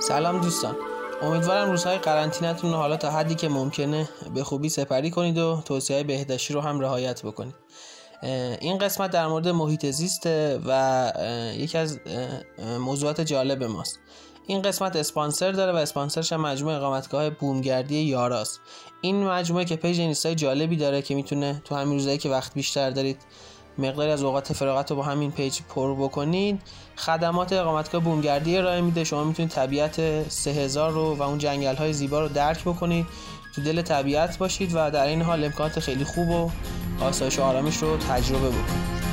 سلام دوستان. امیدوارم روزهای قرنطینتون رو حالا تا حدی که ممکنه به خوبی سپری کنید و توصیه بهداشتی رو هم رعایت بکنید. این قسمت در مورد محیط زیسته و یکی از موضوعات جالب ماست. این قسمت اسپانسر داره و اسپانسرش هم مجموعه اقامتگاه بومگردی یاراست. این مجموعه که پیج اینستای جالبی داره که می‌تونه تو همین روزایی که وقت بیشتر دارید مقداری از اوقات فراغت رو با همین پیج پر بکنید. خدمات اقامتگاه بومگردی ارائه میده. شما می‌تونید طبیعت 3000 رو و اون جنگل های زیبا رو درک بکنید. تو دل طبیعت باشید و در این حال امکانات خیلی خوب و آسایش و آرامش رو تجربه بکنید.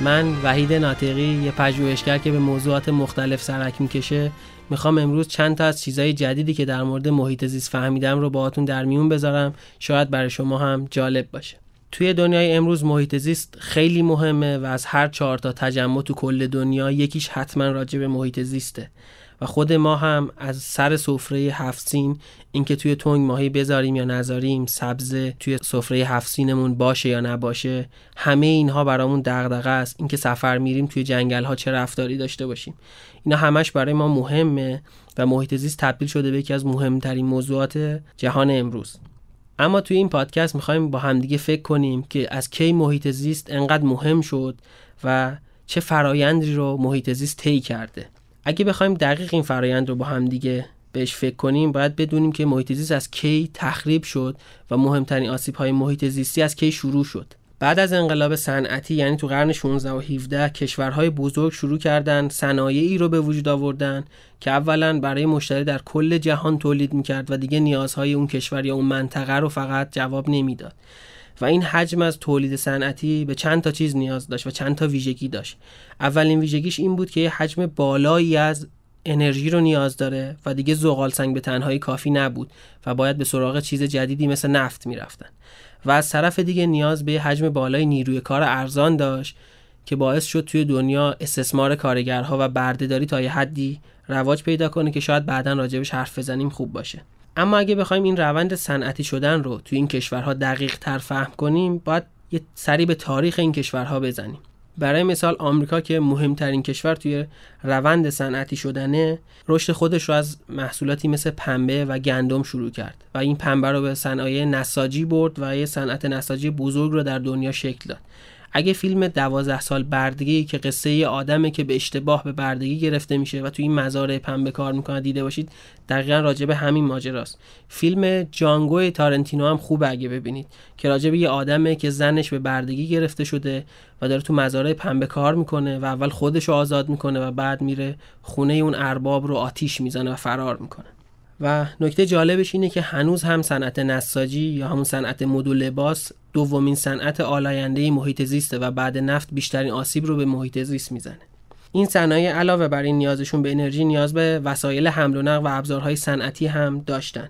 من وحید ناطقی یه پژوهشگر که به موضوعات مختلف سرک می‌کشه می‌خوام امروز چند تا از چیزهای جدیدی که در مورد محیط زیست فهمیدم رو باهاتون در میون بذارم. شاید برای شما هم جالب باشه. توی دنیای امروز محیط زیست خیلی مهمه و از هر چهار تا تجمع تو کل دنیا یکیش حتما راجع به محیط زیسته. و خود ما هم از سر سفره هفت سین اینکه توی تنگ ماهی بذاریم یا نذاریم سبز توی سفره هفت سینمون باشه یا نباشه همه اینها برامون دغدغه است. اینکه سفر میریم توی جنگل ها چه رفتاری داشته باشیم. اینا همش برای ما مهمه و محیط زیست تبدیل شده به یکی از مهمترین موضوعات جهان امروز. اما توی این پادکست می‌خوایم با همدیگه فکر کنیم که از کی محیط زیست انقدر مهم شد و چه فرایندی رو محیط زیست طی کرده. اگه بخوایم دقیق این فرایند رو با هم دیگه بهش فکر کنیم باید بدونیم که محیط زیست از کی تخریب شد و مهمترین آسیب های محیط زیستی از کی شروع شد. بعد از انقلاب صنعتی یعنی تو قرن 16 و 17 کشورهای بزرگ شروع کردن صنایعی رو به وجود آوردن که اولا برای مشتری در کل جهان تولید می‌کرد و دیگه نیازهای اون کشور یا اون منطقه رو فقط جواب نمی‌داد. و این حجم از تولید صنعتی به چند تا چیز نیاز داشت و چند تا ویژگی داشت. اولین ویژگیش این بود که یه حجم بالایی از انرژی رو نیاز داره و دیگه زغال سنگ به تنهایی کافی نبود و باید به سراغ چیز جدیدی مثل نفت می‌رفتن. و از طرف دیگه نیاز به حجم بالای نیروی کار ارزان داشت که باعث شد توی دنیا استثمار کارگرها و بردهداری تا یه حدی رواج پیدا کنه که شاید بعدا راجبش حرف بزنیم خوب باشه. اما اگه بخوایم این روند صنعتی شدن رو توی این کشورها دقیق تر فهم کنیم باید یه سری به تاریخ این کشورها بزنیم. برای مثال آمریکا که مهمترین کشور توی روند صنعتی شدنه رشد خودش رو از محصولاتی مثل پنبه و گندم شروع کرد و این پنبه رو به صنایع نساجی برد و یه صنعت نساجی بزرگ رو در دنیا شکل داد. اگه فیلم دوازده سال بردگی که قصه آدمه که به اشتباه به بردگی گرفته میشه و توی این مزارع پنبه کار می‌کنه دیده باشید دقیقا راجع به همین ماجراست. فیلم جانگو تارنتینو هم خوبه اگه ببینید که راجع به یه آدمه که زنش به بردگی گرفته شده و داره تو مزارع پنبه کار می‌کنه و اول خودش رو آزاد می‌کنه و بعد میره خونه اون ارباب رو آتیش می‌زنه و فرار می‌کنه. و نکته جالبش اینه که هنوز هم صنعت نساجی یا همون صنعت مدول لباس دومین صنعت آلاینده محیط زیسته و بعد نفت بیشترین آسیب رو به محیط زیست می‌زنه. این صنایع علاوه بر این نیازشون به انرژی نیاز به وسایل حمل و نقل و ابزارهای صنعتی هم داشتن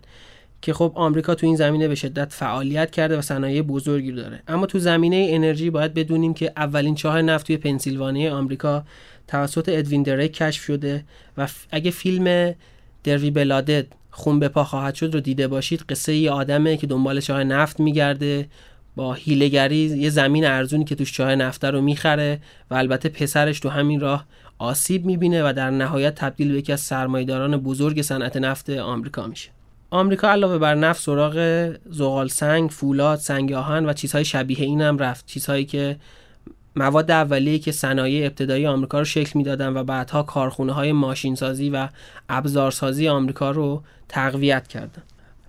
که خب آمریکا تو این زمینه به شدت فعالیت کرده و صنایع بزرگی داره. اما تو زمینه انرژی باید بدونیم که اولین چاه نفت توی پنسیلوانیا آمریکا توسط ادوین دریک کشف شده و اگه فیلم دروی بلادد خون به پا خواهد شد رو دیده باشید. قصه یه آدمه که دنبال چاه نفت میگرده. با هیلگری یه زمین ارزونی که توش چاه نفته رو می‌خره و البته پسرش تو همین راه آسیب می‌بینه و در نهایت تبدیل به یکی از سرمایداران بزرگ صنعت نفت آمریکا میشه. آمریکا علاوه بر نفت سراغ زغال سنگ، فولاد، سنگ آهن و چیزهای شبیه این هم رفت. چیزهایی که مواد اولیه که صنایع ابتدایی آمریکا رو شکل می‌دادن و بعدها کارخونه های ماشینسازی و ابزارسازی آمریکا رو تقویت کردن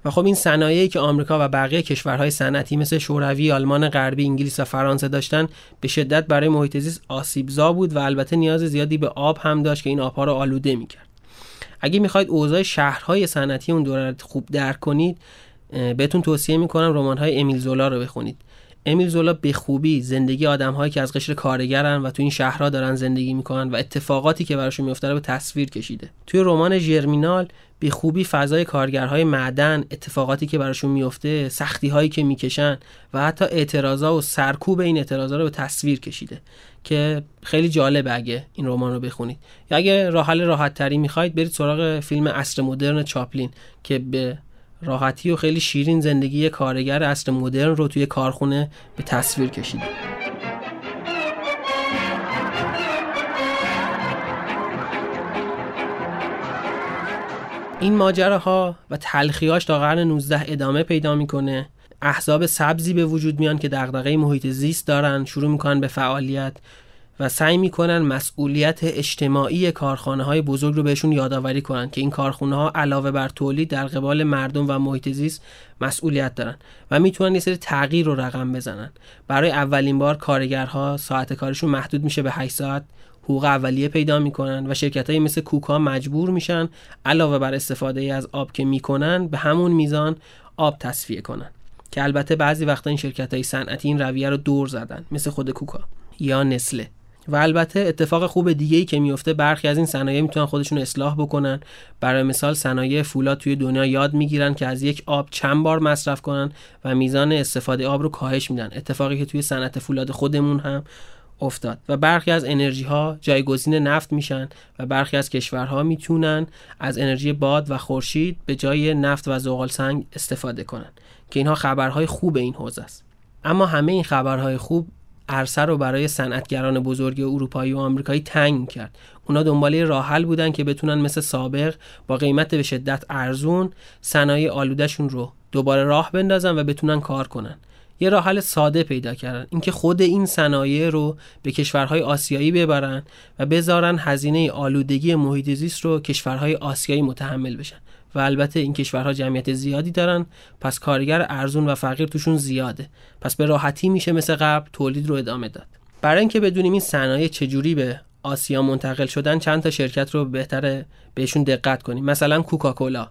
و خب این صنایعی که آمریکا و بقیه کشورهای صنعتی مثل شوروی، آلمان غربی، انگلیس و فرانسه داشتن به شدت برای محیط زیست آسیبزا بود و البته نیاز زیادی به آب هم داشت که این آبها رو آلوده می‌کرد. اگه می‌خواید اوضاع شهرهای صنعتی اون دوره خوب درک کنید بهتون توصیه می‌کنم رمان‌های امیل زولا رو بخونید. امیل زولا به خوبی زندگی آدمهایی که از قشر کارگرن و تو این شهرها دارن زندگی می‌کنن و اتفاقاتی که براشون میفته رو به تصویر کشیده. توی رمان ژرمینال به خوبی فضای کارگرهای معدن اتفاقاتی که براشون میفته سختی هایی که می‌کشن و حتی اعتراضا و سرکوب این اعتراضا رو به تصویر کشیده که خیلی جالبه اگه این رمان رو بخونید. یا اگه راه حل راحت تری می‌خواید برید سراغ فیلم اصر مدرن چاپلین که به راحتی و خیلی شیرین زندگی کارگر اصر مدرن رو توی کارخونه به تصویر کشید. این ماجره ها و تلخیاش تا قرن 19 ادامه پیدا می‌کنه احزاب سبزی به وجود میان که دغدغه محیط زیست دارن شروع می‌کنن به فعالیت و سعی می‌کنن مسئولیت اجتماعی کارخانه های بزرگ رو بهشون یادآوری کنن که این کارخونه ها علاوه بر تولید در قبال مردم و محیط زیست مسئولیت دارن و می‌تونن یه سری تغییر رو رقم بزنن. برای اولین بار کارگرها ساعت کارشون محدود میشه به 8 ساعت حقوق اولیه پیدا می‌کنن و شرکت های مثل کوکا مجبور میشن علاوه بر استفاده از آب که می‌کنن به همون میزان آب تصفیه کنن. که البته بعضی وقتا این شرکت های صنعتی این رویه رو دور زدن مثل خود کوکا یا نسله. و البته اتفاق خوب دیگه ای که میفته برخی از این صنایع می‌تونن خودشون اصلاح بکنن. برای مثال صنایع فولاد توی دنیا یاد می‌گیرن که از یک آب چند بار مصرف کنن و میزان استفاده آب رو کاهش میدن. اتفاقی که توی صنعت فولاد خودمون هم افتاد. و برخی از انرژی ها جایگزین نفت میشن و برخی از کشورها می‌تونن از انرژی باد و خورشید به جای نفت و زغال سنگ استفاده کنن. که اینها خبرهای خوب این حوزه است. اما همه این خبرهای خوب عرصه رو برای صنعتگران بزرگ اروپایی و آمریکایی تنگ کرد. اونا دنباله راه حل بودن که بتونن مثل سابق با قیمت به شدت ارزون صنایع آلودهشون رو دوباره راه بندازن و بتونن کار کنن. یه راه حل ساده پیدا کردن. اینکه خود این صنایع رو به کشورهای آسیایی ببرن و بذارن هزینه آلودگی محیط زیست رو کشورهای آسیایی متحمل بشن. و البته این کشورها جمعیت زیادی دارن پس کارگر ارزون و فقیر توشون زیاده. پس به راحتی میشه مثل قبل تولید رو ادامه داد. برای اینکه بدونیم این صنایع چجوری به آسیا منتقل شدن چند تا شرکت رو بهتره بهشون دقت کنیم. مثلا کوکاکولا.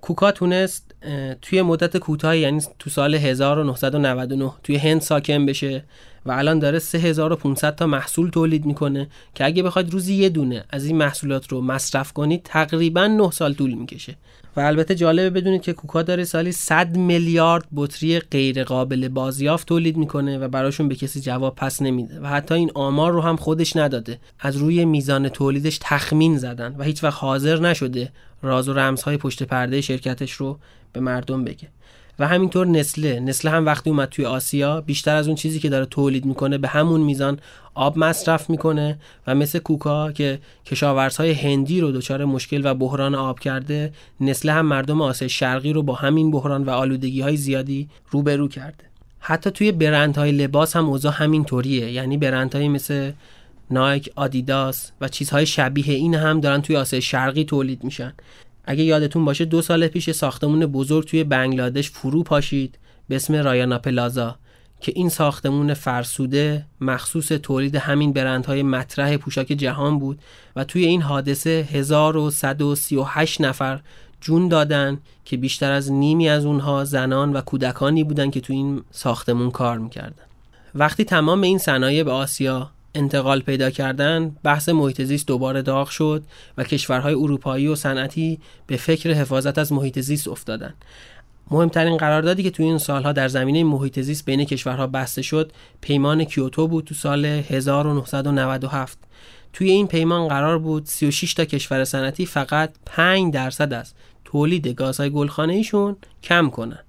کوکا تونست توی مدت کوتاهی یعنی تو سال 1999 توی هند ساکن بشه. و الان داره 3500 تا محصول تولید می‌کنه که اگه بخواید روزی یه دونه از این محصولات رو مصرف کنید تقریبا 9 سال طول می‌کشه. و البته جالبه بدونید که کوکا داره سالی 100 میلیارد بطری غیر قابل بازیافت تولید می‌کنه و براشون به کسی جواب پس نمیده و حتی این آمار رو هم خودش نداده. از روی میزان تولیدش تخمین زدن و هیچ وقت حاضر نشده راز و رمزهای پشت پرده شرکتش رو به مردم بگه. و همینطور نسله. نسله هم وقتی اومد توی آسیا بیشتر از اون چیزی که داره تولید می‌کنه به همون میزان آب مصرف می‌کنه و مثل کوکا که کشاورزهای هندی رو دچار مشکل و بحران آب کرده نسله هم مردم آسیا شرقی رو با همین بحران و آلودگی های زیادی روبرو کرده. حتی توی برندهای لباس هم اوضاع همین طوریه یعنی برندهایی مثل نایک، آدیداس و چیزهای شبیه این هم دارن توی آسیا شرقی تولید میشن. اگه یادتون باشه دو سال پیش ساختمون بزرگ توی بنگلادش فرو پاشید به اسم رایانا پلازا که این ساختمون فرسوده مخصوص تولید همین برندهای مطرح پوشاک جهان بود و توی این حادثه 1138 نفر جون دادن که بیشتر از نیمی از اونها زنان و کودکانی بودن که توی این ساختمون کار می‌کردن. وقتی تمام این صنایع به آسیا انتقال پیدا کردن بحث محیط زیست دوباره داغ شد و کشورهای اروپایی و صنعتی به فکر حفاظت از محیط زیست افتادن. مهمترین قراردادی که توی این سالها در زمینه محیط زیست بین کشورها بسته شد پیمان کیوتو بود تو سال 1997 توی این پیمان قرار بود 36 تا کشور صنعتی فقط 5 درصد از تولید گازهای گلخانه ایشون کم کنند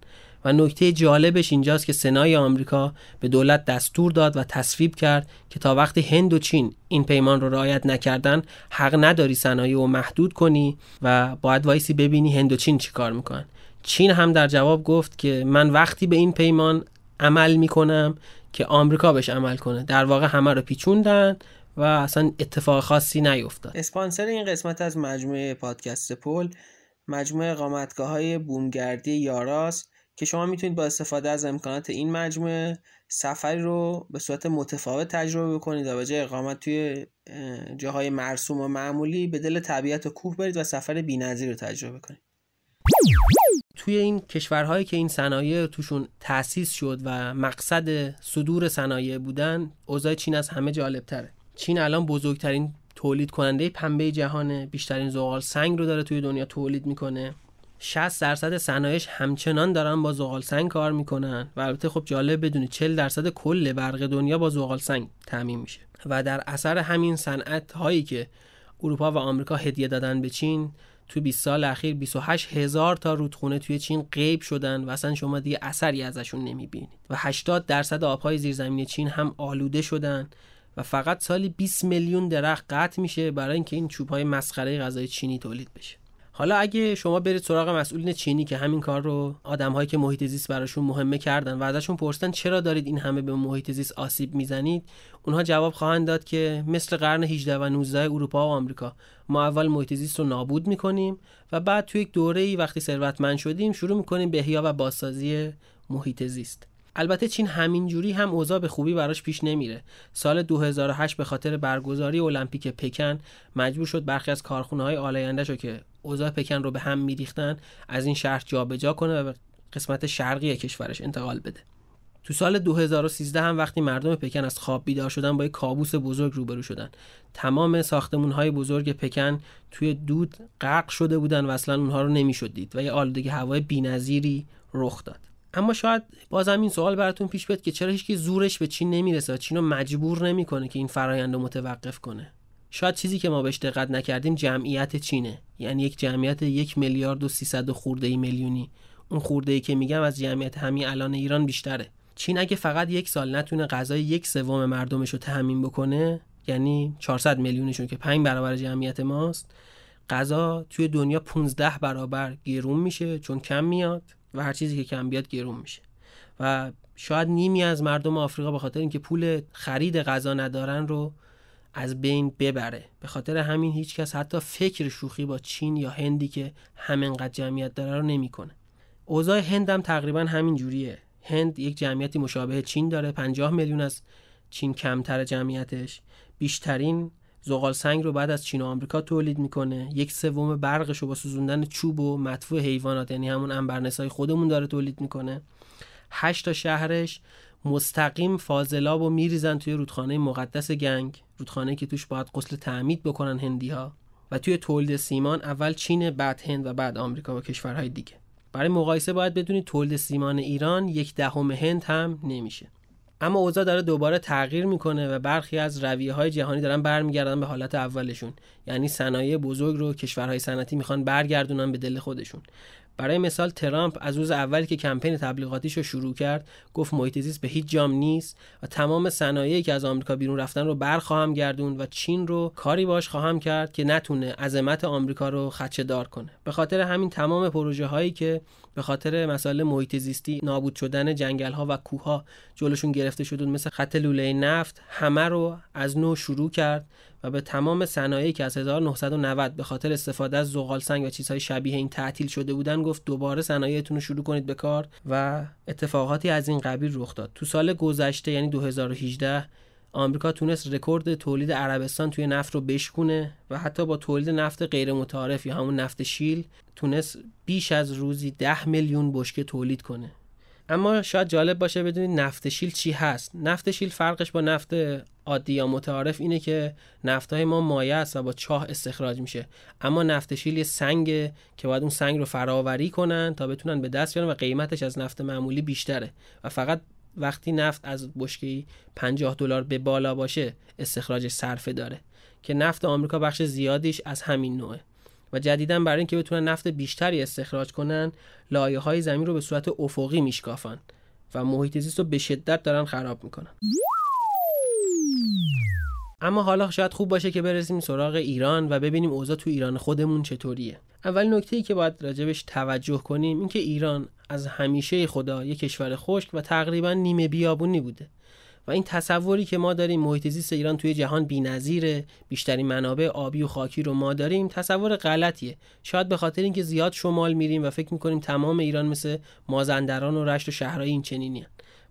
و نکته جالبش اینجاست که سنای آمریکا به دولت دستور داد و تصویب کرد که تا وقتی هند و چین این پیمان رو رعایت نکردن حق نداری صنایع رو محدود کنی و باید وایسی ببینی هند و چین چیکار می‌کنن. چین هم در جواب گفت که من وقتی به این پیمان عمل می‌کنم که آمریکا بهش عمل کنه. در واقع همه رو پیچوندن و اصلا اتفاق خاصی نیفتاد. اسپانسر این قسمت از مجموعه پادکست پل مجموعه اقامتگاه های بومگردی یاراس که شما می‌تونید با استفاده از امکانات این مجموعه سفری رو به صورت متفاوت تجربه بکنید و به جای اقامت توی جاهای مرسوم و معمولی به دل طبیعت و کوه برید و سفر بی‌نظیر رو تجربه کنید. توی این کشورهایی که این صنایع توشون تأسیس شد و مقصد صدور صنایع بودن اوضاع چین از همه جالب تره چین الان بزرگترین تولید کننده پنبه جهانه بیشترین زغال سنگ رو داره توی دنیا تولید می‌کنه. 60 درصد صنایعش همچنان دارن با زغال سنگ کار می‌کنن و البته خب جالب بدونید 40 درصد کل برق دنیا با زغال سنگ تامین میشه و در اثر همین صنعت هایی که اروپا و آمریکا هدیه دادن به چین تو 20 سال اخیر 28 هزار تا رودخونه توی چین غیب شدن و اصلا شما دیگه اثری ازشون نمی‌بینید و 80 درصد آبهای زیرزمینی چین هم آلوده شدن و فقط سالی 20 میلیون درخت قطع میشه برای اینکه این چوبهای مسخره غذای چینی تولید بشه. حالا اگه شما برید سراغ مسئولین چینی که همین کار رو آدمهایی که محیط زیست براشون مهمه کردن و ازشون پرسیدن چرا دارید این همه به محیط زیست آسیب می‌زنید اونها جواب خواهند داد که مثل قرن 18 و 19 اروپا و آمریکا. ما اول محیط زیست رو نابود می‌کنیم و بعد توی یک دوره ای وقتی ثروتمند شدیم شروع می‌کنیم به احیا و بازسازی محیط زیست. البته چین همینجوری هم اوضاع به خوبی براش پیش نمیره. سال 2008 به خاطر برگزاری المپیک پکن مجبور شد برخی از کارخونه های آلایندهش رو که اوضاع پکن رو به هم میریختن از این شهر جابجا کنه و به قسمت شرقی کشورش انتقال بده. تو سال 2013 هم وقتی مردم پکن از خواب بیدار شدن با یک کابوس بزرگ روبرو شدن. تمام ساختمون های بزرگ پکن توی دود غرق شده بودن و اصلا اونها رو نمی‌شد دید و یه آلودگی هوای بی‌نظیری رخ داد. اما شاید بازم این سوال براتون پیش بیاد که چرا هیچکی زورش به چین نمی‌رسه و چین رو مجبور نمی‌کنه که این فرایند رو متوقف کنه. شاید چیزی که ما بهش دقت نکردیم جمعیت چینه. یعنی یک جمعیت یک میلیارد و 300 خورده میلیونی. اون خورده ای که میگم از جمعیت همین الان ایران بیشتره. چین اگه فقط یک سال نتونه غذای یک سوم مردمش رو بکنه یعنی 400 میلیونشون که 5 برابر جمعیت ماست غذا توی دنیا 15 برابر گرون میشه چون کم میاد. و هر چیزی که کم بیاد گرون میشه. و شاید نیمی از مردم آفریقا به خاطر اینکه پول خرید غذا ندارن رو از بین ببره. به خاطر همین هیچکس حتی فکر شوخی با چین یا هندی که همینقدر جمعیت داره رو نمی‌کنه. اوضاع هند هم تقریبا همین جوریه. هند یک جمعیتی مشابه چین داره. 50 میلیون از چین کمتر جمعیتش. بیشترین زغال سنگ رو بعد از چین و آمریکا تولید می‌کنه. یک سوم برقش رو با سوزوندن چوب و مدفوع حیوانات یعنی همون انبرنسای خودمون داره تولید می‌کنه. هشت تا شهرش مستقیم فاضلاب و میریزن توی رودخانه مقدس گنگ رودخانه که توش باید غسل تعمید بکنن هندی ها و توی تولید سیمان اول چین بعد هند و بعد آمریکا و کشورهای دیگه. برای مقایسه باید بدونید تولید سیمان ایران یک دهم هند هم نمیشه. اما اوضاع داره دوباره تغییر می‌کنه و برخی از رویه های جهانی دارن برمیگردن به حالت اولشون. یعنی صنایع بزرگ رو کشورهای صنعتی می‌خوان برگردونن به دل خودشون. برای مثال ترامپ از روز اولی که کمپین تبلیغاتیش رو شروع کرد گفت محیط زیست به هیچ جام نیست و تمام صنایعی که از آمریکا بیرون رفتن رو برخواهم گردون و چین رو کاری باش خواهم کرد که نتونه عظمت آمریکا رو خدشه دار کنه. به خاطر همین تمام پروژه هایی که به خاطر مسائل محیط زیستی نابود شدن جنگل ها و کوه ها جلوشون گرفته شدون مثل خط لوله نفت همه رو از نو شروع کرد و به تمام صنایعی که از 1990 به خاطر استفاده از زغال سنگ و چیزهای شبیه این تعطیل شده بودن گفت دوباره صنایعتون رو شروع کنید به کار و اتفاقاتی از این قبیل رخ داد. تو سال گذشته یعنی 2018 آمریکا تونست رکورد تولید عربستان توی نفت رو بشکونه و حتی با تولید نفت غیر متعارف یا همون نفت شیل تونست بیش از روزی 10 میلیون بشکه تولید کنه. اما شاید جالب باشه بدونید نفت شیل چی هست. نفت شیل فرقش با نفت عادی یا متعارف اینه که نفتهای ما مایع است و با چاه استخراج میشه. اما نفت شیل یه سنگه که باید اون سنگ رو فراوری کنن تا بتونن به دست بیارن و قیمتش از نفت معمولی بیشتره. و فقط وقتی نفت از بشکه 50 دلار به بالا باشه استخراج صرفه داره. که نفت آمریکا بخش زیادیش از همین نوعه. و جدیدا برای اینکه بتونن نفت بیشتری استخراج کنن لایه های زمین رو به صورت افقی میشکافن و محیط زیست رو به شدت دارن خراب می‌کنن. اما حالا شاید خوب باشه که برسیم سراغ ایران و ببینیم اوضاع تو ایران خودمون چطوریه. اول نکته ای که باید راجبش توجه کنیم اینکه ایران از همیشه خدا یک کشور خشک و تقریبا نیمه بیابونی بوده. و این تصوری که ما داریم محیط زیست ایران توی جهان بی‌نظیره بیشترین منابع آبی و خاکی رو ما داریم تصور غلطیه شاید به خاطر اینکه زیاد شمال میریم و فکر می‌کنیم تمام ایران مثل مازندران و رشت و شهرهای این چنینی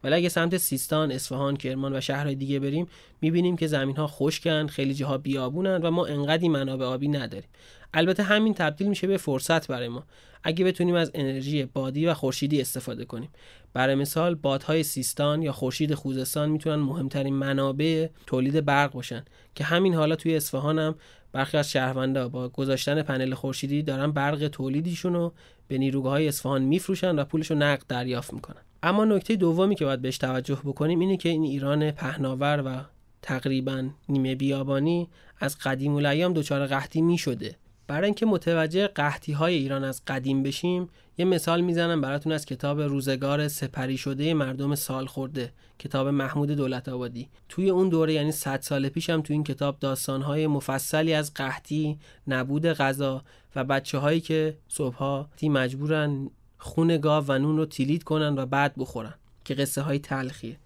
ولی اگه سمت سیستان، اصفهان، کرمان و شهرهای دیگه بریم می‌بینیم که زمین ها خشکن، خیلی جاها بیابونن و ما انقدی منابع آبی نداریم. البته همین تبدیل میشه به فرصت برای ما. اگه بتونیم از انرژی بادی و خورشیدی استفاده کنیم. برای مثال بادهای سیستان یا خورشید خوزستان می‌تونن مهمترین منابع تولید برق باشن که همین حالا توی اصفهان هم برخی از شهروندا با گذاشتن پنل خورشیدی دارن برق تولیدیشون رو به نیروگاه های اصفهان میفروشن و پولش رو نقد دریافت می‌کنن. اما نکته دومی که باید بهش توجه بکنیم اینه که این ایران پهناور و تقریبا نیمه بیابانی از قدیم الایام دچار قحطی می شده برای اینکه متوجه قحطی های ایران از قدیم بشیم یه مثال می‌زنم براتون از کتاب روزگار سپری شده مردم سال خورده کتاب محمود دولت آبادی. توی اون دوره یعنی 100 سال پیشم توی این کتاب داستانهای مفصلی از قحطی نبود غذا و بچه هایی که صبحها تی مجبورن خون گاو و نون رو تیلید کنن و بعد بخورن که قصه های تلخیه.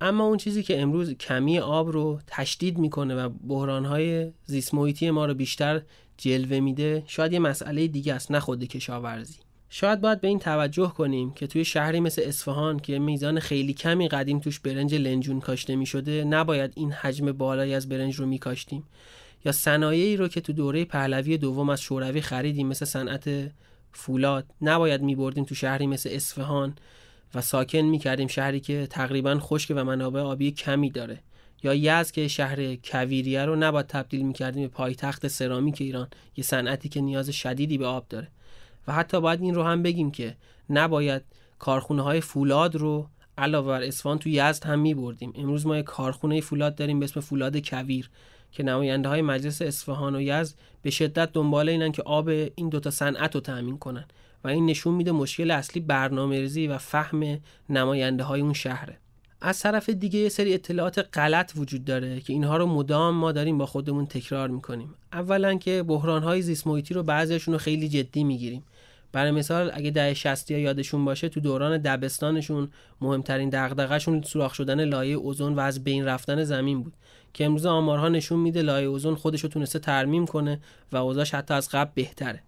اما اون چیزی که امروز کمی آب رو تشدید می‌کنه و بحران های زیست ما رو بیشتر جلوه میده شاید یه مسئله دیگه است نه خود کشاورزی. شاید باید به این توجه کنیم که توی شهری مثل اصفهان که میزان خیلی کمی قدیم توش برنج لنجون کاشته می شده نباید این حجم بالایی از برنج رو می کاشتیم یا صنایعی رو که تو دوره پهلوی دوم از شوروی خریدیم مثل صنعت فولاد نباید می بردیم تو شهری مثل اصفهان و ساکن می کردیم شهری که تقریبا خشک و منابع آبی کمی داره. یا یزد که شهر کویریه رو نباید تبدیل می کردیم به پایتخت سرامیک ایران یه صنعتی که نیاز شدیدی به آب داره. و حتی باید این رو هم بگیم که نباید کارخونه های فولاد رو علاوه بر اصفهان تو یزد هم می بردیم امروز ما یک کارخونه فولاد داریم به اسم فولاد کویر که نماینده های مجلس اصفهان و یزد به شدت دنبال اینن که آب این دوتا صنعت رو تأمین کنن. و این نشون میده مشکل اصلی برنامه ریزی و فهم نماینده های اون شهره. از طرف دیگه یه سری اطلاعات غلط وجود داره که اینها رو مدام ما داریم با خودمون تکرار می‌کنیم. اولا که بحران های زیست محیطی رو بعضیشون رو خیلی جدی می‌گیریم. برای مثال اگه ده 60 یادشون باشه تو دوران دبستانشون مهمترین دغدغه‌شون سوراخ شدن لایه اوزون و از بین رفتن زمین بود که امروز آمارها نشون میده لایه اوزون خودش رو تونسته ترمیم کنه و اوضاعش حتی از قبل بهتره.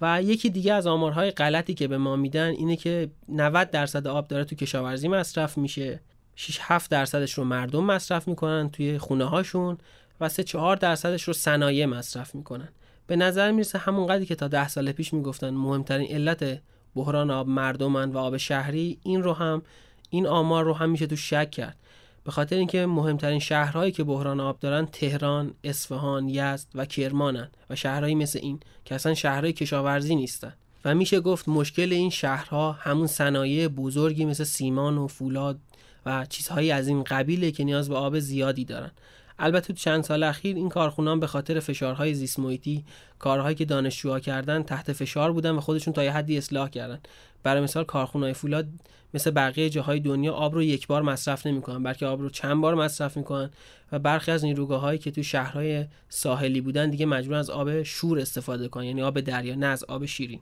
و یکی دیگه از آمارهای غلطی که به ما میدن اینه که 90 درصد آب داره تو کشاورزی مصرف میشه. 6 7 درصدش رو مردم مصرف می‌کنن توی خونه هاشون و 3 4 درصدش رو صنایع مصرف می‌کنن. به نظر می‌رسه همون قدری که تا ده سال پیش می‌گفتن مهمترین علت بحران آب مردمن و آب شهری این رو هم این آمار رو هم میشه تو شک کرد. به خاطر اینکه مهمترین شهرهایی که بحران آب دارن تهران، اصفهان، یزد و کرمانن و شهرهایی مثل این که اصلا شهرهای کشاورزی نیستن. و میشه گفت مشکل این شهرها همون صنایع بزرگی مثل سیمان و فولاد و چیزهایی از این قبیله که نیاز به آب زیادی دارن. البته تو چند سال اخیر این کارخونان به خاطر فشارهای زیست محیطی کارهایی که دانشجوها کردن تحت فشار بودن و خودشون تا یه حدی اصلاح کردن. برای مثال کارخونه‌های فولاد مثل بقیه جاهای دنیا آب رو یک بار مصرف نمی‌کنن بلکه آب رو چند بار مصرف می‌کنن و برخی از نیروگاه هایی که تو شهرهای ساحلی بودن دیگه مجبور از آب شور استفاده کنن یعنی آب دریا نه از آب شیرین.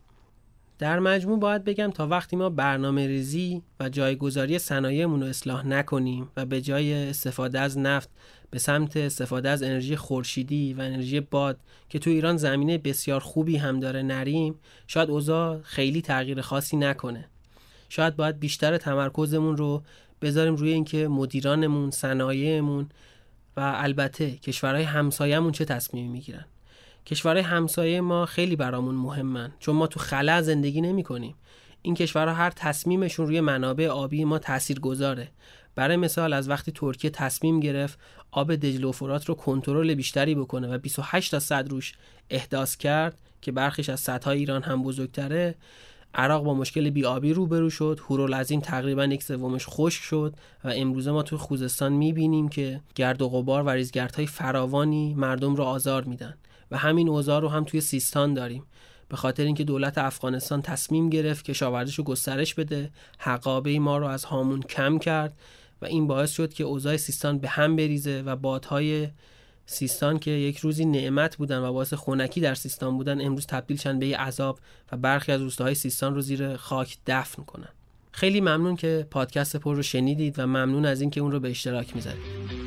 در مجموع باید بگم تا وقتی ما برنامه ریزی و جایگذاری صنایعمون رو اصلاح نکنیم و به جای استفاده از نفت به سمت استفاده از انرژی خورشیدی و انرژی باد که تو ایران زمینه بسیار خوبی هم داره نریم شاید اوضاع خیلی تغییر خاصی نکنه. شاید باید بیشتر تمرکزمون رو بذاریم روی اینکه مدیرانمون صنایعمون و البته کشورهای همسایه‌مون چه تصمیمی می‌گیرن. کشورهای همسایه ما خیلی برامون مهمن چون ما تو خلا زندگی نمی کنیم این کشورها هر تصمیمشون روی منابع آبی ما تأثیر گذاره برای مثال از وقتی ترکیه تصمیم گرفت آب دجله و فرات رو کنترل بیشتری بکنه و 28 تا صد روش احداث کرد که برخیش از سدهای ایران هم بزرگتره عراق با مشکل بیابی روبرو شد هورالعظیم تقریبا یک سومش خشک شد و امروزه ما توی خوزستان می‌بینیم که گرد و غبار و ریزگردهای فراوانی مردم رو آزار میدن. و همین اوضاع رو هم توی سیستان داریم. به خاطر اینکه دولت افغانستان تصمیم گرفت که شاوردش رو گسترش بده حقابه ما رو از هامون کم کرد و این باعث شد که اوضاع سیستان به هم بریزه و بادهای سیستان که یک روزی نعمت بودن و باعث خونکی در سیستان بودن امروز تبدیل شدن به عذاب و برخی از روستاهای سیستان رو زیر خاک دفن کنن. خیلی ممنون که پادکست پر رو شنیدید و ممنون از اینکه اون رو به اشتراک می‌ذارید.